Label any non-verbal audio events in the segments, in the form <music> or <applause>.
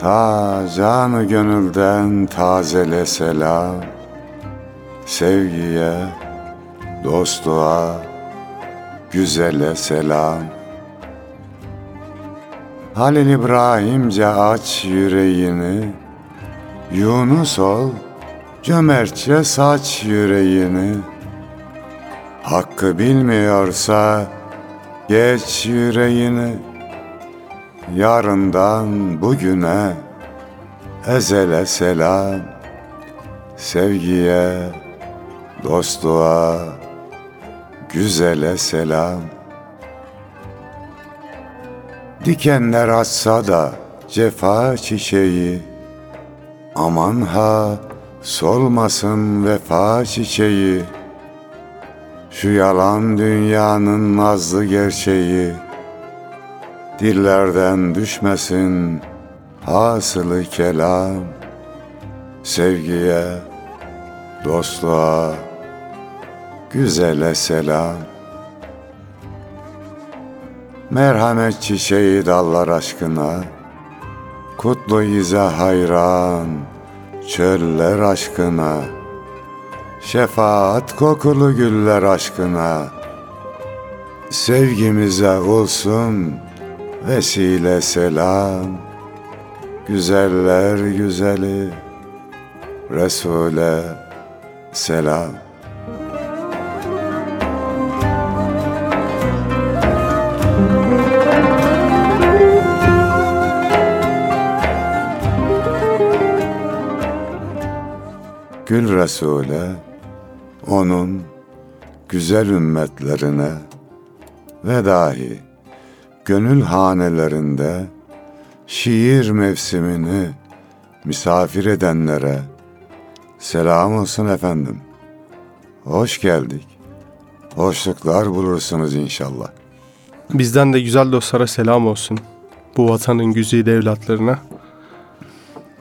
Ta canı gönülden tazele selam, Sevgiye, dostluğa, güzele selam. Halil İbrahimce aç yüreğini, Yunus ol, cömertçe saç yüreğini. Hakkı bilmiyorsa geç yüreğini. Yarından bugüne ezele selam, Sevgiye, dostluğa, güzele selam. Dikenler açsa da cefa çiçeği, Aman ha solmasın vefa çiçeği, Şu yalan dünyanın nazlı gerçeği, Dillerden düşmesin hasılı kelam, Sevgiye, dostluğa, güzele selam. Merhamet çiçeği dallar aşkına, Kutlu ize hayran, çöller aşkına, Şefaat kokulu güller aşkına, Sevgimize olsun vesile selam, Güzeller güzeli, Resul'e selam. Gül Resul'e, onun güzel ümmetlerine ve dahi gönül hanelerinde şiir mevsimini misafir edenlere selam olsun efendim. Hoş geldik. Hoşluklar bulursunuz inşallah. Bizden de güzel dostlara selam olsun. Bu vatanın güzide evlatlarına.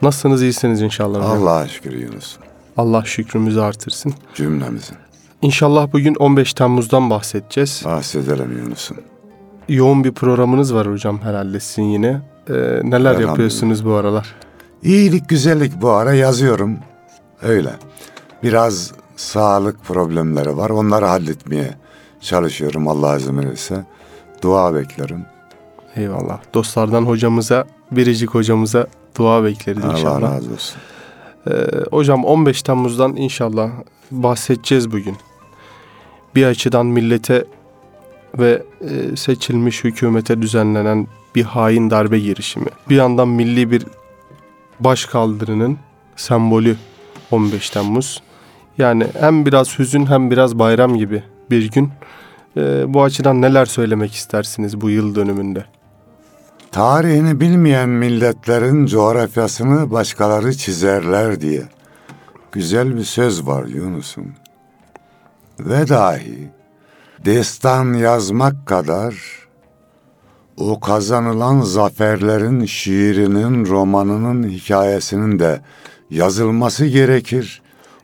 Nasılsınız iyisiniz inşallah. Allah'a şükür Yunus. Allah şükrümüzü artırsın. Cümlemizin. İnşallah bugün 15 Temmuz'dan bahsedeceğiz. Bahsedelim Yunus'un. Yoğun bir programınız var hocam herhalde sizin yine. Ee, neler yapıyorsunuz bu aralar? İyilik, güzellik bu ara yazıyorum. Öyle. Biraz sağlık problemleri var. Onları halletmeye çalışıyorum Allah izin verirse. Dua beklerim. Eyvallah. Dostlardan hocamıza, biricik hocamıza dua bekleriz inşallah. Allah razı olsun. Ee, hocam 15 Temmuz'dan inşallah bahsedeceğiz bugün. Bir açıdan millete ve e, seçilmiş hükümete düzenlenen bir hain darbe girişimi. Bir yandan milli bir başkaldırının sembolü 15 Temmuz. Yani hem biraz hüzün hem biraz bayram gibi bir gün. Ee, bu açıdan neler söylemek istersiniz bu yıl dönümünde? Tarihini bilmeyen milletlerin coğrafyasını başkaları çizerler diye. Güzel bir söz var Yunus'um. Ve dahi destan yazmak kadar o kazanılan zaferlerin şiirinin, romanının, hikayesinin de yazılması gerekir,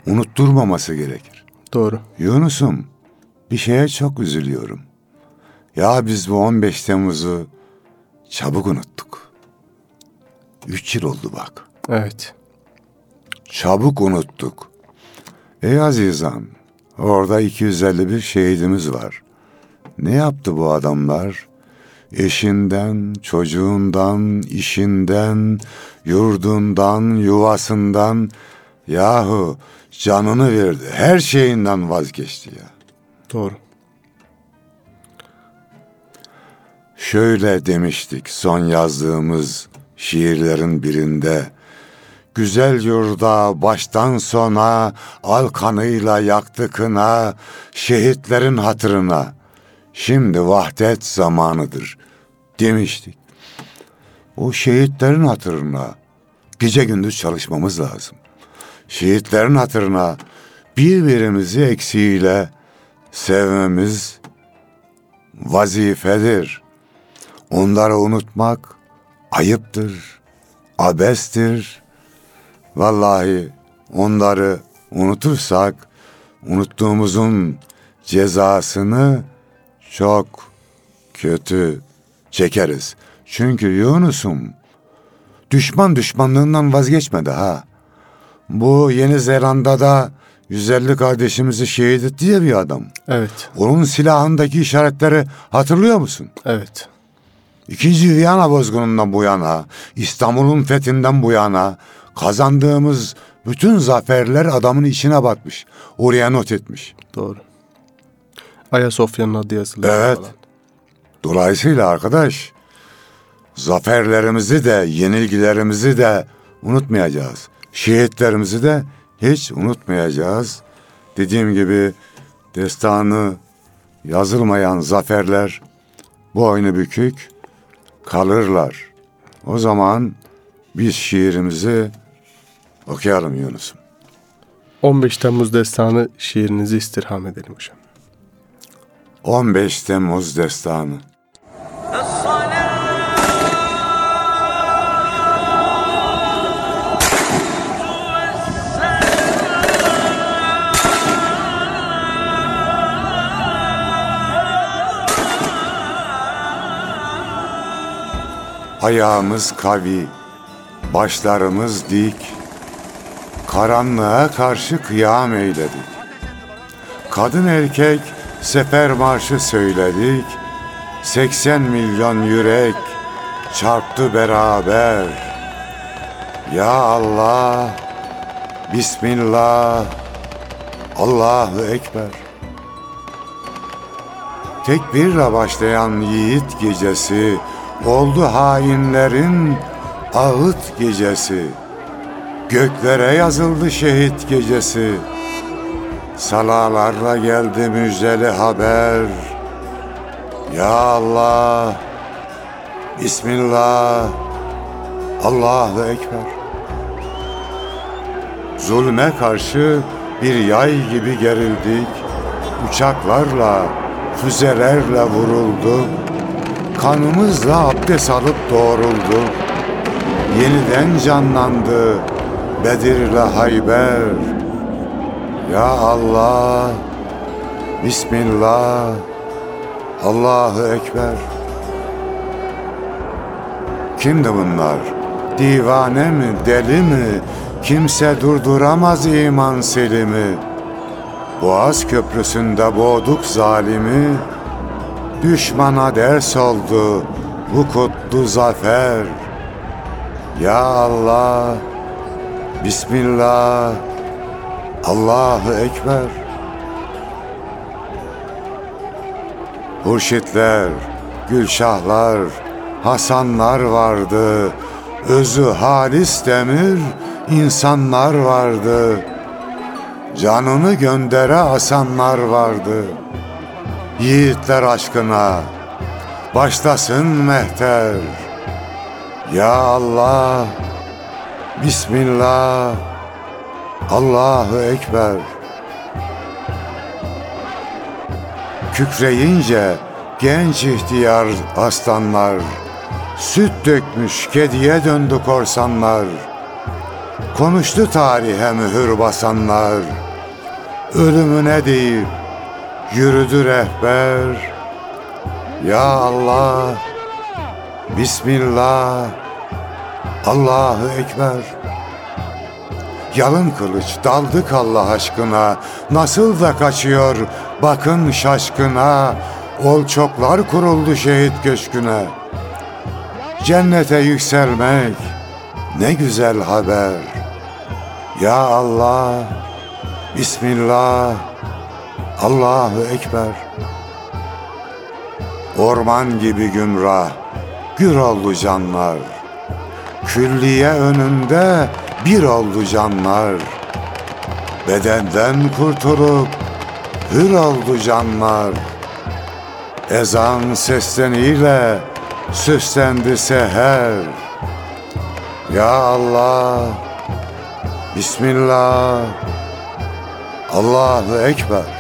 unutturmaması gerekir. Doğru. Yunus'um bir şeye çok üzülüyorum. Ya biz bu 15 Temmuz'u çabuk unuttuk. Üç yıl oldu bak. Evet. Çabuk unuttuk. Ey azizan, orada 251 şehidimiz var. Ne yaptı bu adamlar? Eşinden, çocuğundan, işinden, yurdundan, yuvasından, yahu canını verdi. Her şeyinden vazgeçti ya. Doğru. Şöyle demiştik son yazdığımız şiirlerin birinde. Güzel yurda baştan sona al kanıyla yaktı kına şehitlerin hatırına. Şimdi vahdet zamanıdır demiştik. O şehitlerin hatırına gece gündüz çalışmamız lazım. şehitlerin hatırına birbirimizi eksiğiyle sevmemiz vazifedir. Onları unutmak ayıptır, abestir. Vallahi onları unutursak unuttuğumuzun cezasını çok kötü çekeriz. Çünkü Yunus'um düşman düşmanlığından vazgeçmedi ha. Bu Yeni Zelanda'da 150 kardeşimizi şehit etti ya bir adam. Evet. Onun silahındaki işaretleri hatırlıyor musun? Evet. İkinci Viyana bozgunundan bu yana, İstanbul'un fethinden bu yana kazandığımız bütün zaferler adamın içine batmış. Oraya not etmiş. Doğru. Ayasofya'nın adı yazılıyor Evet. falan. Dolayısıyla arkadaş zaferlerimizi de yenilgilerimizi de unutmayacağız. Şehitlerimizi de hiç unutmayacağız. Dediğim gibi destanı yazılmayan zaferler boynu bükük kalırlar. O zaman biz şiirimizi okuyalım Yunus'um. 15 Temmuz destanı şiirinizi istirham edelim hocam. 15 Temmuz destanı. Ayağımız kavi, başlarımız dik, karanlığa karşı kıyam eyledik. Kadın erkek sefer marşı söyledik. 80 milyon yürek çarptı beraber. Ya Allah, Bismillah, Allahu Ekber. Tekbirle başlayan yiğit gecesi oldu hainlerin ağıt gecesi. Göklere yazıldı şehit gecesi. Salalarla geldi müjdeli haber. Ya Allah, Bismillah, Allahu Ekber. Zulme karşı bir yay gibi gerildik. Uçaklarla, füzelerle vurulduk. Kanımızla abdest alıp doğrulduk. Yeniden canlandı Bedir'le Hayber. Ya Allah, Bismillah, Allahu Ekber. Kimdi bunlar? Divane mi, deli mi? Kimse durduramaz iman selimi. Boğaz köprüsünde boğduk zalimi. Düşmana ders oldu bu kutlu zafer. Ya Allah, Bismillah, Allahu Ekber. Hurşitler, Gülşahlar, Hasanlar vardı. Özü halis demir insanlar vardı. Canını göndere asanlar vardı. Yiğitler aşkına başlasın mehter. Ya Allah, Bismillah, Allahu Ekber. Kükreyince genç ihtiyar aslanlar, süt dökmüş kediye döndü korsanlar. Konuştu tarihe mühür basanlar, ölümüne deyip yürüdü rehber. Ya Allah, Bismillah, Allahu Ekber. Yalın kılıç daldık Allah aşkına. Nasıl da kaçıyor bakın şaşkına. Ol çoklar kuruldu şehit köşküne. Cennete yükselmek ne güzel haber. Ya Allah, Bismillah, Allahu Ekber. Orman gibi gümrah, bir oldu canlar. Külliye önünde bir oldu canlar. Bedenden kurtulup hür oldu canlar. Ezan sesleniyle süslendi seher. Ya Allah, Bismillah, Allahu Ekber.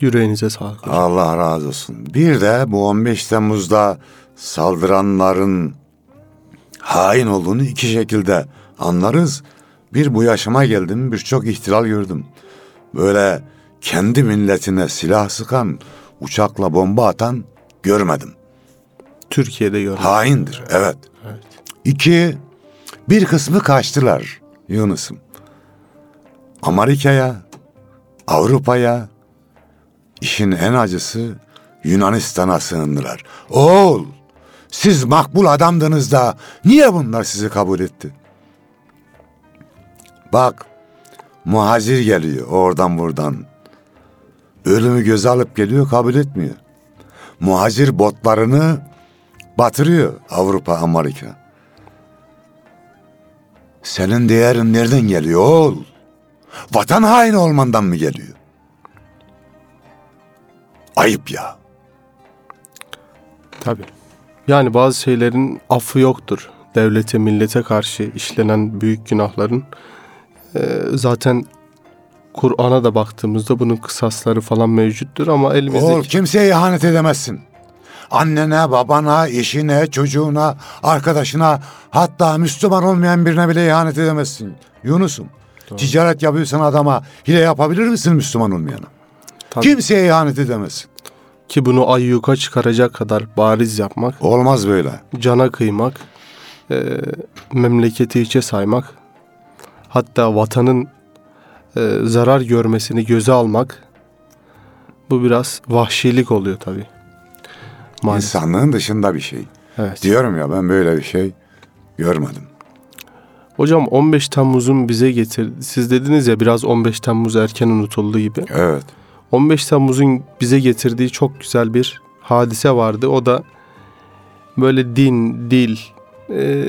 Yüreğinize sağlık. Allah razı olsun. Bir de bu 15 Temmuz'da saldıranların hain olduğunu iki şekilde anlarız. Bir bu yaşama geldim birçok ihtilal gördüm. Böyle kendi milletine silah sıkan, uçakla bomba atan görmedim. Türkiye'de görmedim. Haindir evet. evet. İki, bir kısmı kaçtılar Yunus'um. Amerika'ya, Avrupa'ya, İşin en acısı Yunanistan'a sığındılar. Oğul siz makbul adamdınız da niye bunlar sizi kabul etti? Bak muhacir geliyor oradan buradan. Ölümü göze alıp geliyor kabul etmiyor. Muhacir botlarını batırıyor Avrupa, Amerika. Senin değerin nereden geliyor oğul? Vatan haini olmandan mı geliyor? Ayıp ya. Tabii. Yani bazı şeylerin affı yoktur. Devlete, millete karşı işlenen büyük günahların e, zaten Kur'an'a da baktığımızda bunun kısasları falan mevcuttur ama Oğul elimizdeki kimseye ihanet edemezsin. Annene, babana, eşine, çocuğuna, arkadaşına hatta Müslüman olmayan birine bile ihanet edemezsin. Yunus'um. Ticaret yapıyorsan adama hile yapabilir misin Müslüman olmayana? Tabii. Kimseye ihanet edemezsin. ki bunu ayyuka çıkaracak kadar bariz yapmak, Olmaz böyle. cana kıymak, e, memleketi içe saymak, hatta vatanın e, zarar görmesini göze almak bu biraz vahşilik oluyor tabii. Maalesef. İnsanlığın dışında bir şey. Evet. Diyorum ya ben böyle bir şey görmedim. Hocam 15 Temmuz'un bize getir. Siz dediniz ya biraz 15 Temmuz erken unutuldu gibi. Evet. 15 Temmuz'un bize getirdiği çok güzel bir hadise vardı. O da böyle din, dil, e,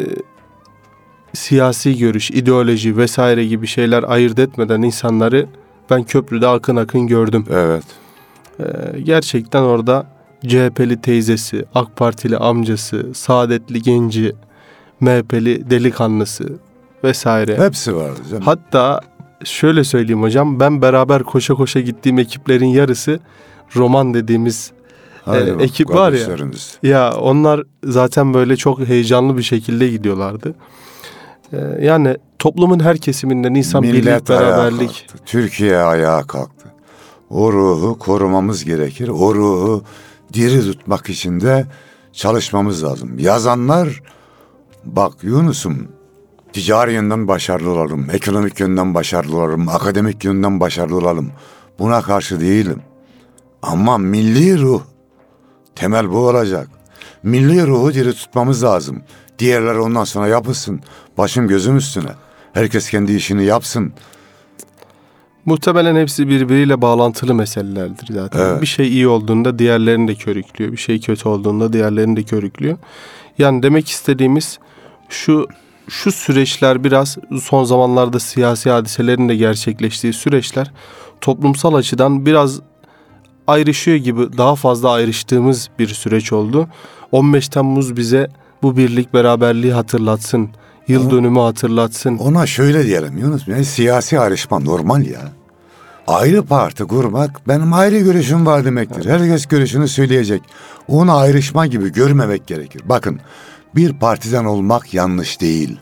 siyasi görüş, ideoloji vesaire gibi şeyler ayırt etmeden insanları ben köprüde akın akın gördüm. Evet. E, gerçekten orada CHP'li teyzesi, AK Partili amcası, Saadetli genci, MHP'li delikanlısı vesaire. Hepsi vardı canım. Hatta şöyle söyleyeyim hocam ben beraber koşa koşa gittiğim ekiplerin yarısı roman dediğimiz Haydi e, ekip var ya. ya onlar zaten böyle çok heyecanlı bir şekilde gidiyorlardı. E, yani toplumun her kesiminden insan birlik Millet ayağa beraberlik kalktı. Türkiye ayağa kalktı. O ruhu korumamız gerekir. O ruhu diri tutmak için de çalışmamız lazım. Yazanlar bak Yunus'um ticari yönden başarılı olalım, ekonomik yönden başarılı olalım, akademik yönden başarılı olalım. Buna karşı değilim. Ama milli ruh temel bu olacak. Milli ruhu diri tutmamız lazım. Diğerler ondan sonra yapılsın. Başım gözüm üstüne. Herkes kendi işini yapsın. muhtemelen hepsi birbiriyle bağlantılı meselelerdir zaten. Evet. Bir şey iyi olduğunda diğerlerini de körüklüyor. Bir şey kötü olduğunda diğerlerini de körüklüyor. Yani demek istediğimiz şu şu süreçler biraz son zamanlarda siyasi hadiselerin de gerçekleştiği süreçler toplumsal açıdan biraz ayrışıyor gibi daha fazla ayrıştığımız bir süreç oldu. 15 Temmuz bize bu birlik beraberliği hatırlatsın. Yıl dönümü hatırlatsın. Ona şöyle diyelim Yunus Bey, siyasi ayrışma normal ya. Ayrı parti kurmak benim ayrı görüşüm var demektir. Herkes görüşünü söyleyecek. Onu ayrışma gibi görmemek gerekir. Bakın bir partiden olmak yanlış değil.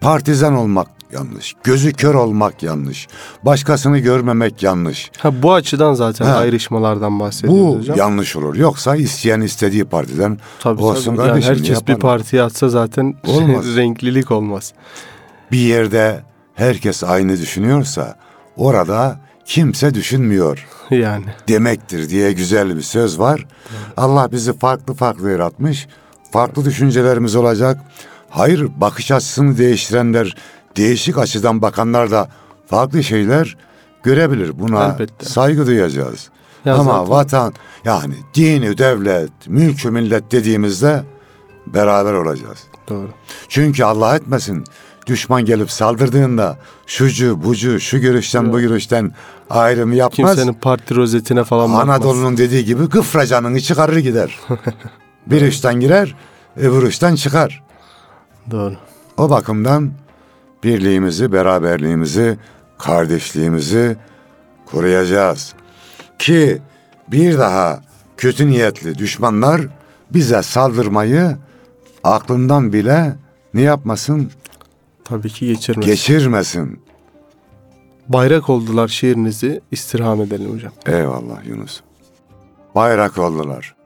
Partizan olmak yanlış. Gözü kör olmak yanlış. Başkasını görmemek yanlış. Ha, bu açıdan zaten Ha. ayrışmalardan bahsediyoruz Bu hocam. yanlış olur. Yoksa isteyen istediği partiden Tabii olsun tabii. Yani kardeşim. herkes bir yapalım. partiye atsa zaten <laughs> Olmaz. renklilik olmaz. bir yerde herkes aynı düşünüyorsa orada kimse düşünmüyor. Yani demektir diye güzel bir söz var. Allah bizi farklı farklı yaratmış. Farklı düşüncelerimiz olacak. Hayır bakış açısını değiştirenler, değişik açıdan bakanlar da farklı şeyler görebilir. Buna Elbette. saygı duyacağız. Ya Ama zaten- vatan yani dini devlet, mülkü millet dediğimizde beraber olacağız. doğru. Çünkü Allah etmesin düşman gelip saldırdığında şucu bucu şu görüşten bu görüşten ayrımı yapmaz. Kimsenin parti rozetine falan bakmaz. Anadolu'nun dediği gibi gıfracanını çıkarır gider. <laughs> bir uçtan girer, öbür uçtan çıkar. Doğru. O bakımdan birliğimizi, beraberliğimizi, kardeşliğimizi koruyacağız. Ki bir daha kötü niyetli düşmanlar bize saldırmayı aklından bile ne yapmasın? Tabii ki geçirmez. Geçirmesin. Bayrak oldular şiirinizi istirham edelim hocam. Eyvallah Yunus. Bayrak oldular.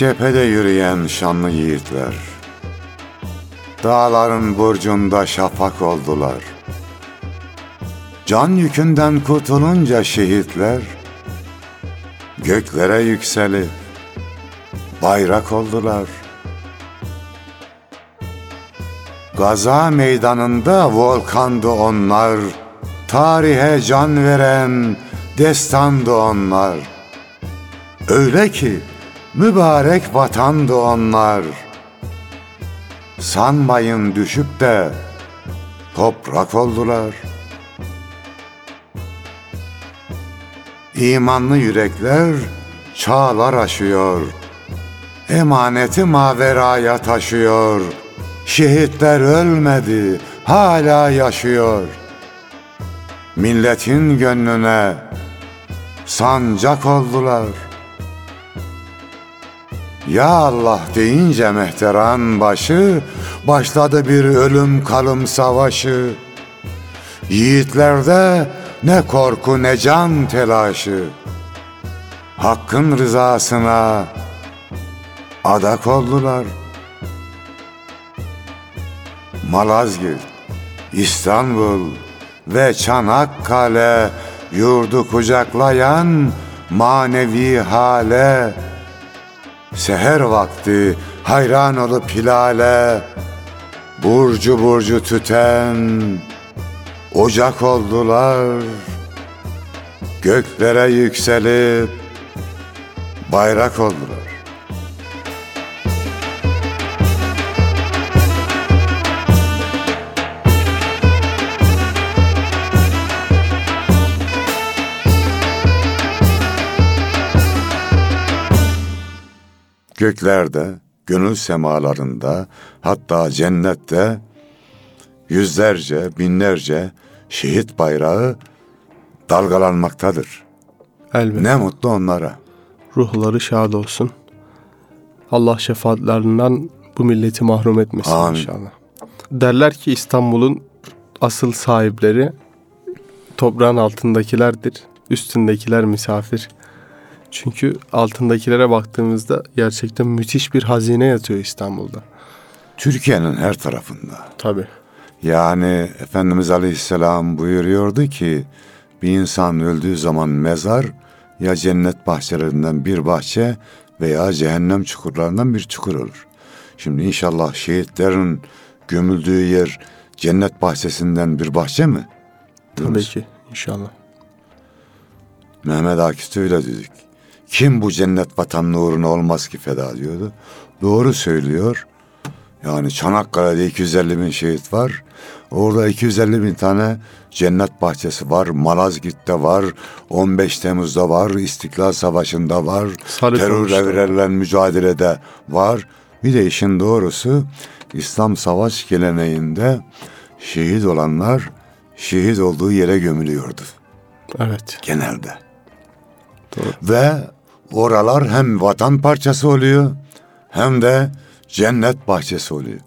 Cephede yürüyen şanlı yiğitler. Dağların burcunda şafak oldular. Can yükünden kurtulunca şehitler göklere yükselip bayrak oldular. Gaza meydanında volkandı onlar, tarihe can veren destandı onlar. Öyle ki mübarek vatandı onlar. Sanmayın düşüp de toprak oldular. İmanlı yürekler çağlar aşıyor. Emaneti maveraya taşıyor. Şehitler ölmedi, hala yaşıyor. Milletin gönlüne sancak oldular. Ya Allah deyince mehteran başı, başladı bir ölüm kalım savaşı. Yiğitlerde ne korku ne can telaşı. Hakkın rızasına adak oldular. Malazgirt, İstanbul ve Çanakkale yurdu kucaklayan manevi hale. Seher vakti hayran olup hilale, burcu burcu tüten ocak oldular. Göklere yükselip bayrak oldular. Göklerde, gönül semalarında, hatta cennette yüzlerce, binlerce şehit bayrağı dalgalanmaktadır. Elbette. Ne mutlu onlara. Ruhları şad olsun. Allah şefaatlerinden bu milleti mahrum etmesin Amin. inşallah. Derler ki İstanbul'un asıl sahipleri toprağın altındakilerdir. Üstündekiler misafir. Çünkü altındakilere baktığımızda gerçekten müthiş bir hazine yatıyor İstanbul'da. Türkiye'nin her tarafında. Tabii. Yani Efendimiz Aleyhisselam buyuruyordu ki bir insan öldüğü zaman mezar ya cennet bahçelerinden bir bahçe veya cehennem çukurlarından bir çukur olur. Şimdi inşallah şehitlerin gömüldüğü yer cennet bahçesinden bir bahçe mi? Tabii ki inşallah. Mehmet Akif öyle dedik. Kim bu cennet vatanın uğruna olmaz ki feda diyordu. Doğru söylüyor. Yani Çanakkale'de 250 bin şehit var. Orada 250 bin tane cennet bahçesi var. Malazgirt'te var. 15 Temmuz'da var. İstiklal Savaşı'nda var. Sarıkamış'ta Terörle verilen mücadelede var. Bir de işin doğrusu İslam savaş geleneğinde şehit olanlar şehit olduğu yere gömülüyordu Evet. genelde. Doğru. Ve oralar hem vatan parçası oluyor hem de cennet bahçesi oluyor.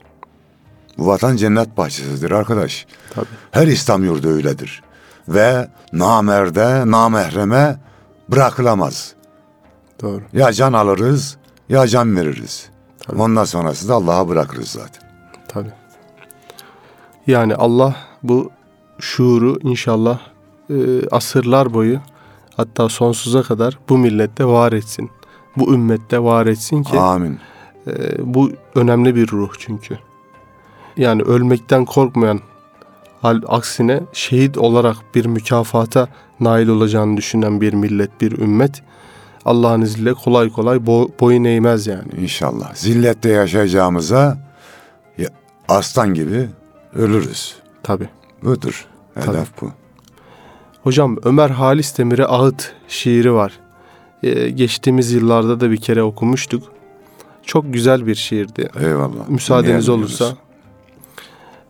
Bu vatan cennet bahçesidir arkadaş. Tabii. Her İslam yurdu öyledir. Ve namerde, namehreme bırakılamaz. Doğru. Ya can alırız ya can veririz. Tabii. Ondan sonrası da Allah'a bırakırız zaten. Tabii. Yani Allah bu şuuru inşallah e, asırlar boyu hatta sonsuza kadar bu millette var etsin. Bu ümmette var etsin ki Amin. e, bu önemli bir ruh çünkü. Yani ölmekten korkmayan hal aksine şehit olarak bir mükafata nail olacağını düşünen bir millet, bir ümmet Allah'ın izniyle kolay kolay bo- boyun eğmez yani. İnşallah. Zillette yaşayacağımıza ya- aslan gibi ölürüz. Tabii. Budur. Hedef Tabii. bu. Hocam Ömer Halis Demir'e Ağıt şiiri var. Ee, geçtiğimiz yıllarda da bir kere okumuştuk. Çok güzel bir şiirdi. Eyvallah. Müsaadeniz Dinleyelim olursa.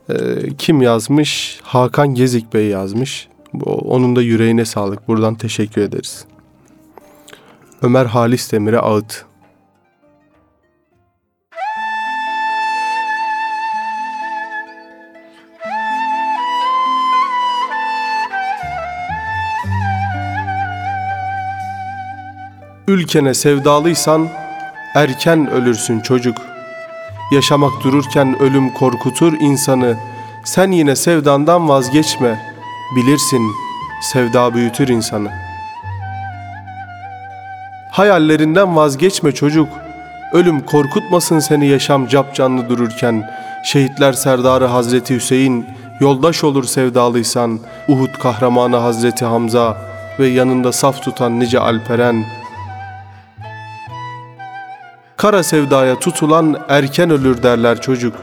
Ee, kim yazmış? Hakan Gezik Bey yazmış. Onun da yüreğine sağlık. Buradan teşekkür ederiz. Ömer Halis Demir'e Ağıt. Ülkene sevdalıysan erken ölürsün çocuk. Yaşamak dururken ölüm korkutur insanı. Sen yine sevdandan vazgeçme. Bilirsin sevda büyütür insanı. Hayallerinden vazgeçme çocuk. Ölüm korkutmasın seni yaşam cap canlı dururken. Şehitler serdarı Hazreti Hüseyin, yoldaş olur sevdalıysan. Uhud kahramanı Hazreti Hamza ve yanında saf tutan nice Alperen. Kara sevdaya tutulan erken ölür derler çocuk.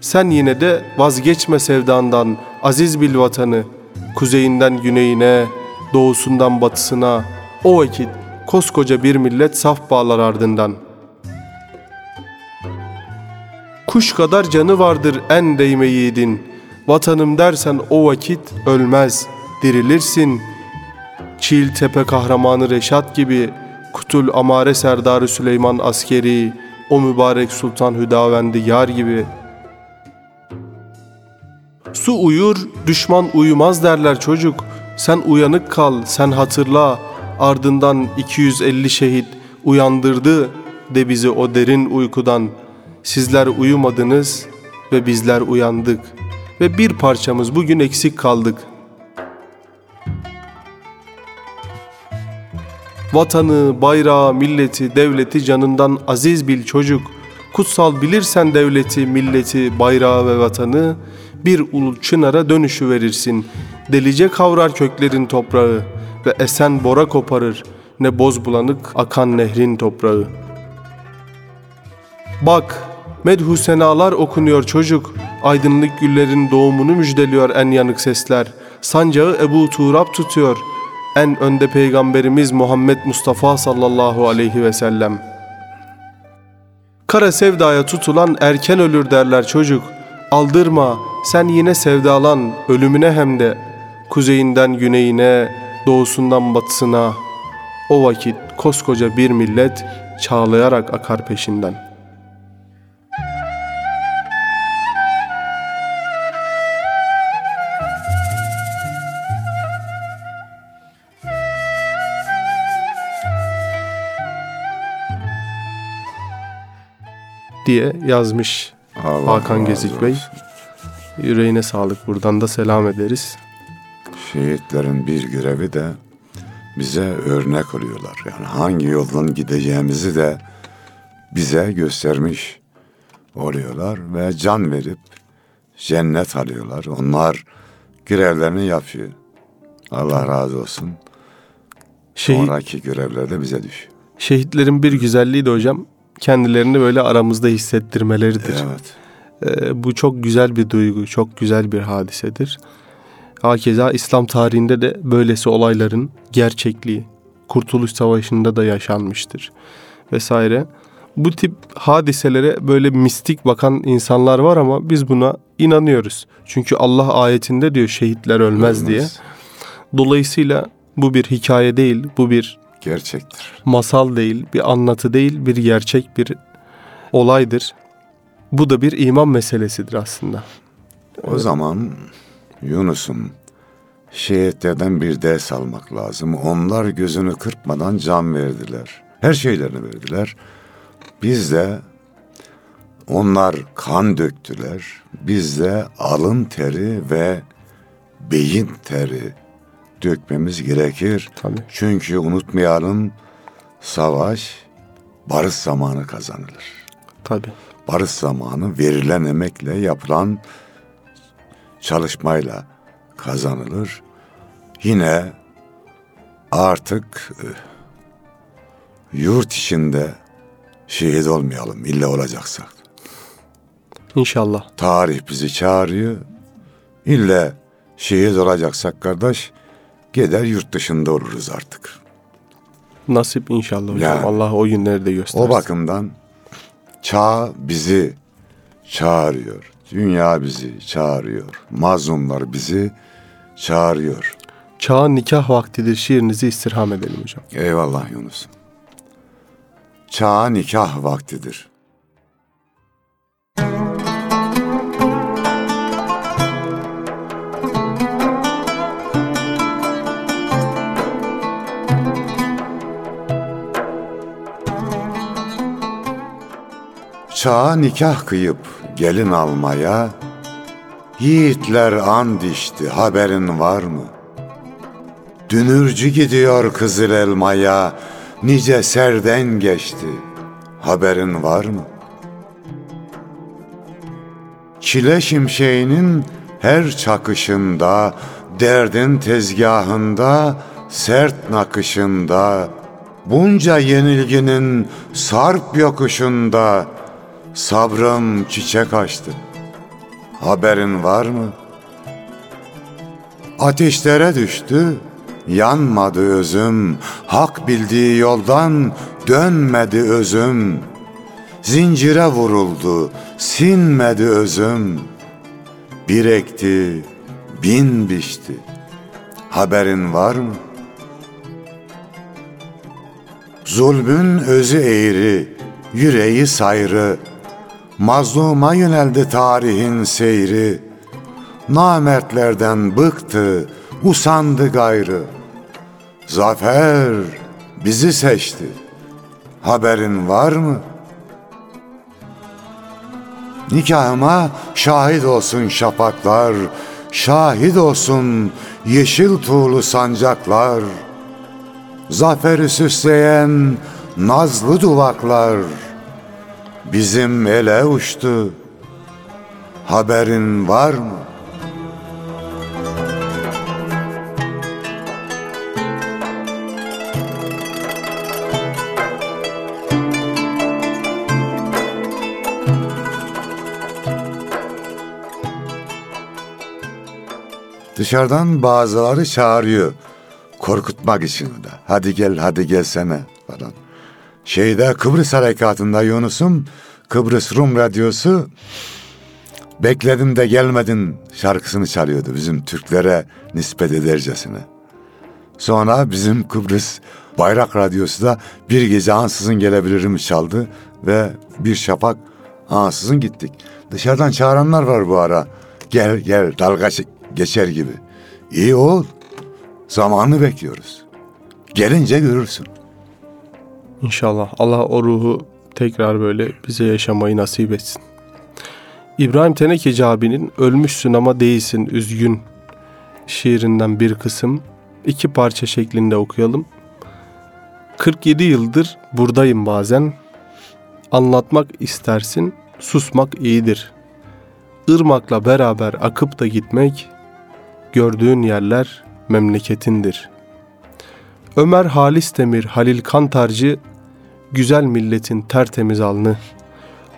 Sen yine de vazgeçme sevdandan, aziz bil vatanı. Kuzeyinden güneyine, doğusundan batısına, o vakit koskoca bir millet saf bağlar ardından. Kuş kadar canı vardır en değme yiğidin. Vatanım dersen o vakit ölmez, dirilirsin. Çiğil tepe kahramanı Reşat gibi, Kutul Amare Serdarı Süleyman askeri, o mübarek Sultan Hüdavendi yar gibi. Su uyur, düşman uyumaz derler çocuk. Sen uyanık kal, sen hatırla. Ardından 250 şehit uyandırdı de bizi o derin uykudan. Sizler uyumadınız ve bizler uyandık. Ve bir parçamız bugün eksik kaldık. Vatanı, bayrağı, milleti, devleti canından aziz bil çocuk. Kutsal bilirsen devleti, milleti, bayrağı ve vatanı bir ulu çınara dönüşü verirsin. Delice kavrar köklerin toprağı ve esen bora koparır. Ne boz bulanık akan nehrin toprağı. Bak, medhu senalar okunuyor çocuk. Aydınlık güllerin doğumunu müjdeliyor en yanık sesler. Sancağı Ebu Turab tutuyor. En önde peygamberimiz Muhammed Mustafa sallallahu aleyhi ve sellem. Kara sevdaya tutulan erken ölür derler çocuk. Aldırma, sen yine sevdalan, ölümüne hem de. Kuzeyinden güneyine, doğusundan batısına. O vakit koskoca bir millet çağlayarak akar peşinden.'' Diye yazmış Allah Hakan Gezik Bey. Yüreğine sağlık buradan da selam ederiz. Şehitlerin bir görevi de bize örnek oluyorlar. Yani hangi yoldan gideceğimizi de bize göstermiş oluyorlar ve can verip cennet alıyorlar. Onlar görevlerini yapıyor. Allah razı olsun. Şehit, Sonraki görevler de bize düşüyor. şehitlerin bir güzelliği de hocam kendilerini böyle aramızda hissettirmeleridir. Evet. Ee, bu çok güzel bir duygu, çok güzel bir hadisedir. Hakeza İslam tarihinde de böylesi olayların gerçekliği, Kurtuluş Savaşı'nda da yaşanmıştır vesaire. Bu tip hadiselere böyle mistik bakan insanlar var ama biz buna inanıyoruz. Çünkü Allah ayetinde diyor şehitler ölmez, diye. Ölmez. Dolayısıyla bu bir hikaye değil, bu bir Gerçektir. masal değil, bir anlatı değil, bir gerçek bir olaydır. Bu da bir iman meselesidir aslında. O zaman Yunus'um şehitlerden bir ders almak lazım. Onlar gözünü kırpmadan can verdiler. Her şeylerini verdiler. Biz de onlar kan döktüler. Biz de alın teri ve beyin teri dökmemiz gerekir. Tabii. Çünkü unutmayalım savaş barış zamanı kazanılır Tabii. barış zamanı verilen emekle yapılan çalışmayla kazanılır. Yine artık e, yurt içinde şehit olmayalım illa olacaksak. İnşallah. Tarih bizi çağırıyor. İlle şehit olacaksak kardeş gider yurt dışında oluruz artık. Nasip inşallah hocam. Yani. Allah o günleri de göstersin. O bakımdan çağ bizi çağırıyor. Dünya bizi çağırıyor. Mazlumlar bizi çağırıyor. Çağın nikah vaktidir şiirinizi istirham edelim hocam. Eyvallah Yunus. Çağ nikah vaktidir. Çağa nikah kıyıp gelin almaya, Yiğitler and içti haberin var mı? Dünürcü gidiyor kızıl elmaya, Nice serden geçti haberin var mı? Çile şimşeğinin her çakışında, Derdin tezgahında, sert nakışında, Bunca yenilginin sarp yokuşunda, Sabrım çiçek açtı. Haberin var mı? Ateşlere düştü, yanmadı özüm, hak bildiği yoldan dönmedi özüm. Zincire vuruldu, sinmedi özüm. Bir ekti, bin biçti. Haberin var mı? Zulmün özü eğri, yüreği sayrı, Mazluma yöneldi tarihin seyri. Namertlerden bıktı, usandı gayrı. Zafer bizi seçti. Haberin var mı? Nikahıma şahit olsun şafaklar, şahit olsun yeşil tuğlu sancaklar. Zaferi süsleyen nazlı duvaklar bizim ele uçtu. Haberin var mı? Dışarıdan bazıları çağırıyor. Korkutmak için de. Hadi gel, hadi gelsene falan. Şeyde Kıbrıs Harekatı'nda Yunus'um Kıbrıs Rum Radyosu Bekledim de gelmedin şarkısını çalıyordu bizim Türklere nispet edercesine. Sonra bizim Kıbrıs Bayrak Radyosu da bir gece ansızın gelebilirim çaldı ve bir şafak ansızın gittik. Dışarıdan çağıranlar var bu ara. Gel gel dalga geçer gibi. İyi ol. Zamanını bekliyoruz. Gelince görürsün. İnşallah Allah o ruhu tekrar böyle bize yaşamayı nasip etsin. İbrahim Tenekeci abinin Ölmüşsün ama değilsin üzgün şiirinden bir kısım iki parça şeklinde okuyalım. 47 yıldır buradayım bazen. Anlatmak istersin, susmak iyidir. Irmakla beraber akıp da gitmek, gördüğün yerler memleketindir. Ömer Halis Demir, Halil Kantarcı, güzel milletin tertemiz alnı.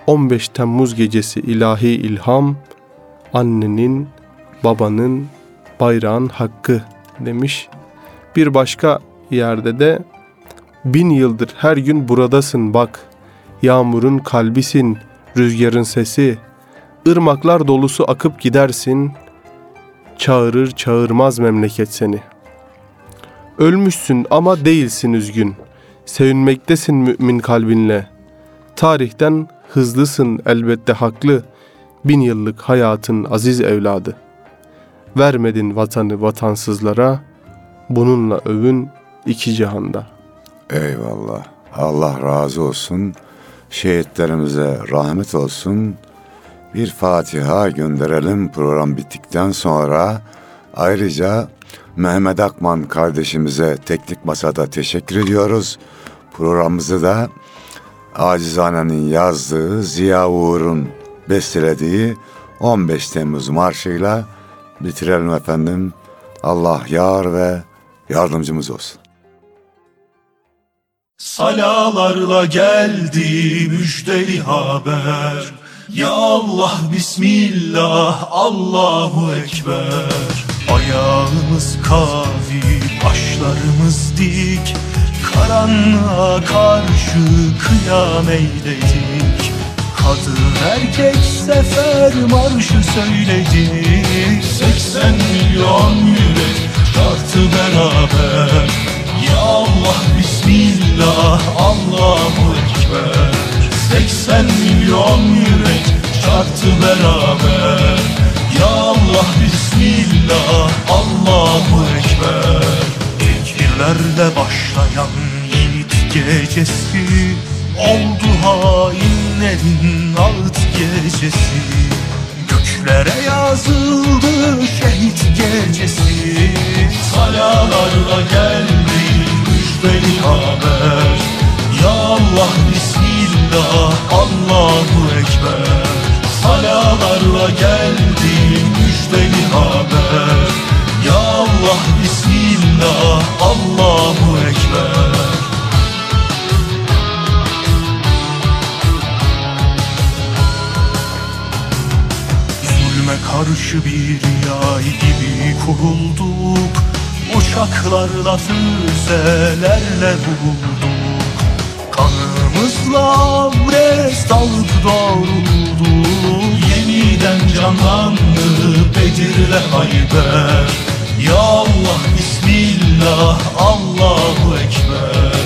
15 Temmuz gecesi ilahi ilham, annenin, babanın, bayrağın hakkı demiş. Bir başka yerde de bin yıldır her gün buradasın bak. Yağmurun kalbisin, rüzgarın sesi. ırmaklar dolusu akıp gidersin. Çağırır çağırmaz memleket seni. Ölmüşsün ama değilsin üzgün. Sevinmektesin mümin kalbinle. Tarihten hızlısın elbette haklı. Bin yıllık hayatın aziz evladı. Vermedin vatanı vatansızlara. Bununla övün iki cihanda. Eyvallah. Allah razı olsun. Şehitlerimize rahmet olsun. Bir Fatiha gönderelim program bittikten sonra. Ayrıca Mehmet Akman kardeşimize teknik masada teşekkür ediyoruz. Programımızı da Acizane'nin yazdığı Ziya Uğur'un bestelediği 15 Temmuz marşıyla bitirelim efendim. Allah yar ve yardımcımız olsun. Salalarla geldi müjdeli haber Ya Allah Bismillah Allahu Ekber Ayağımız kavi başlarımız dik. Karanlığa karşı kıyam eyledik. Kadın erkek sefer marşı söyledik. 80 milyon yürek çarptı beraber. Ya Allah Bismillah Allahu Ekber. 80 milyon yürek çarptı beraber. Ya Allah Bismillah Allahu Ekber. Tekbirlerle başlayan yiğit gecesi Oldu hain sevenlerin ağıt gecesi. Göklere yazıldı şehit gecesi. Salalarla geldi müjdeli haber Ya Allah Bismillah Allahu Ekber Salalarla geldi müjdeli haber. Ya Allah Bismillah Allahu Ekber. Zulme karşı bir yay gibi kurulduk. Uçaklarla füzelerle vurulduk Kanımızla abdest alıp doğrulduk Yeniden canlandı Bedir'le Hayber. Ya Allah Bismillah Allahu Ekber.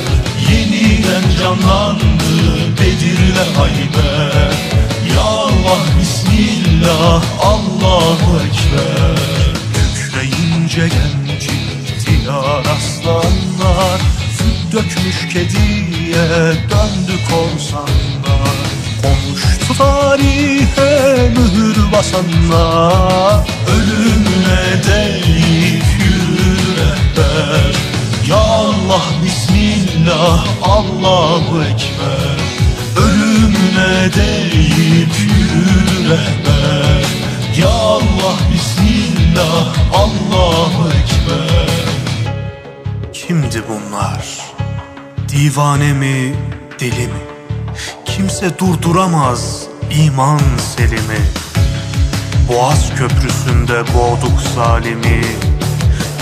Yeniden canlandı Bedir'le Hayber. Ya Allah Bismillah Allahu Ekber. Kükreyince genç ihtiyar aslanlar dökmüş kediye döndü korsanlar Konuştu tarihe mühür basanlar Ölümüne değil yürü rehber Ya Allah Bismillah Allahu Ekber. Ölümüne değil yürü rehber Ya Allah Bismillah Allahu Ekber Kimdi bunlar? Divane mi, deli mi? Kimse durduramaz iman selimi. Boğaz köprüsünde boğduk zalimi.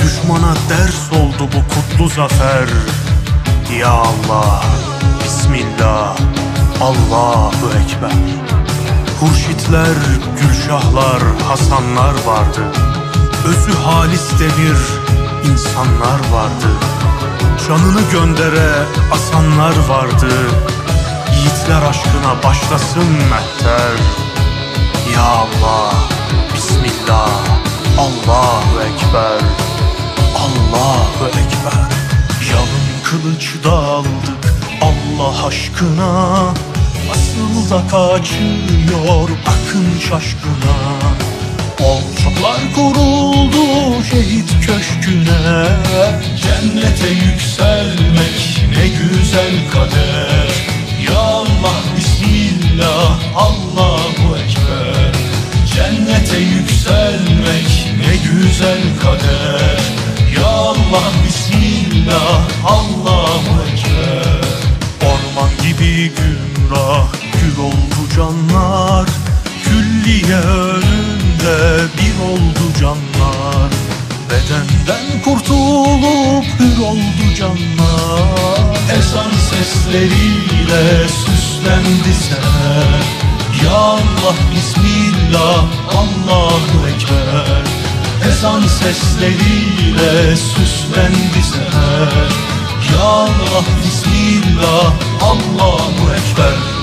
Düşmana ders oldu bu kutlu zafer. Ya Allah, Bismillah, Allahu Ekber. Hurşitler, Gülşahlar, Hasanlar vardı. Özü halis demir insanlar vardı. Canını göndere asanlar vardı. Yiğitler aşkına başlasın mehter. Ya Allah, Bismillah, Allahu Ekber Allahu Ekber. Yalın kılıç daldık Allah aşkına. Asıl da kaçıyor akın şaşkına Ortaklar kuruldu şehit köşküne. Cennete yükselmek ne güzel kader. Ya Allah Bismillah Allahu Ekber. Cennete yükselmek ne güzel kader. Ya Allah Bismillah Allahu Ekber. Orman gibi gümrah gül oldu canlar. Külliye önünde bir oldu canlar. Bedenden kurtulup hür oldu canlar. Ezan sesleriyle süslendi seher. Ya Allah Bismillah Allahu Ekber. Ezan sesleriyle süslendi seher. Ya Allah Bismillah Allahu Ekber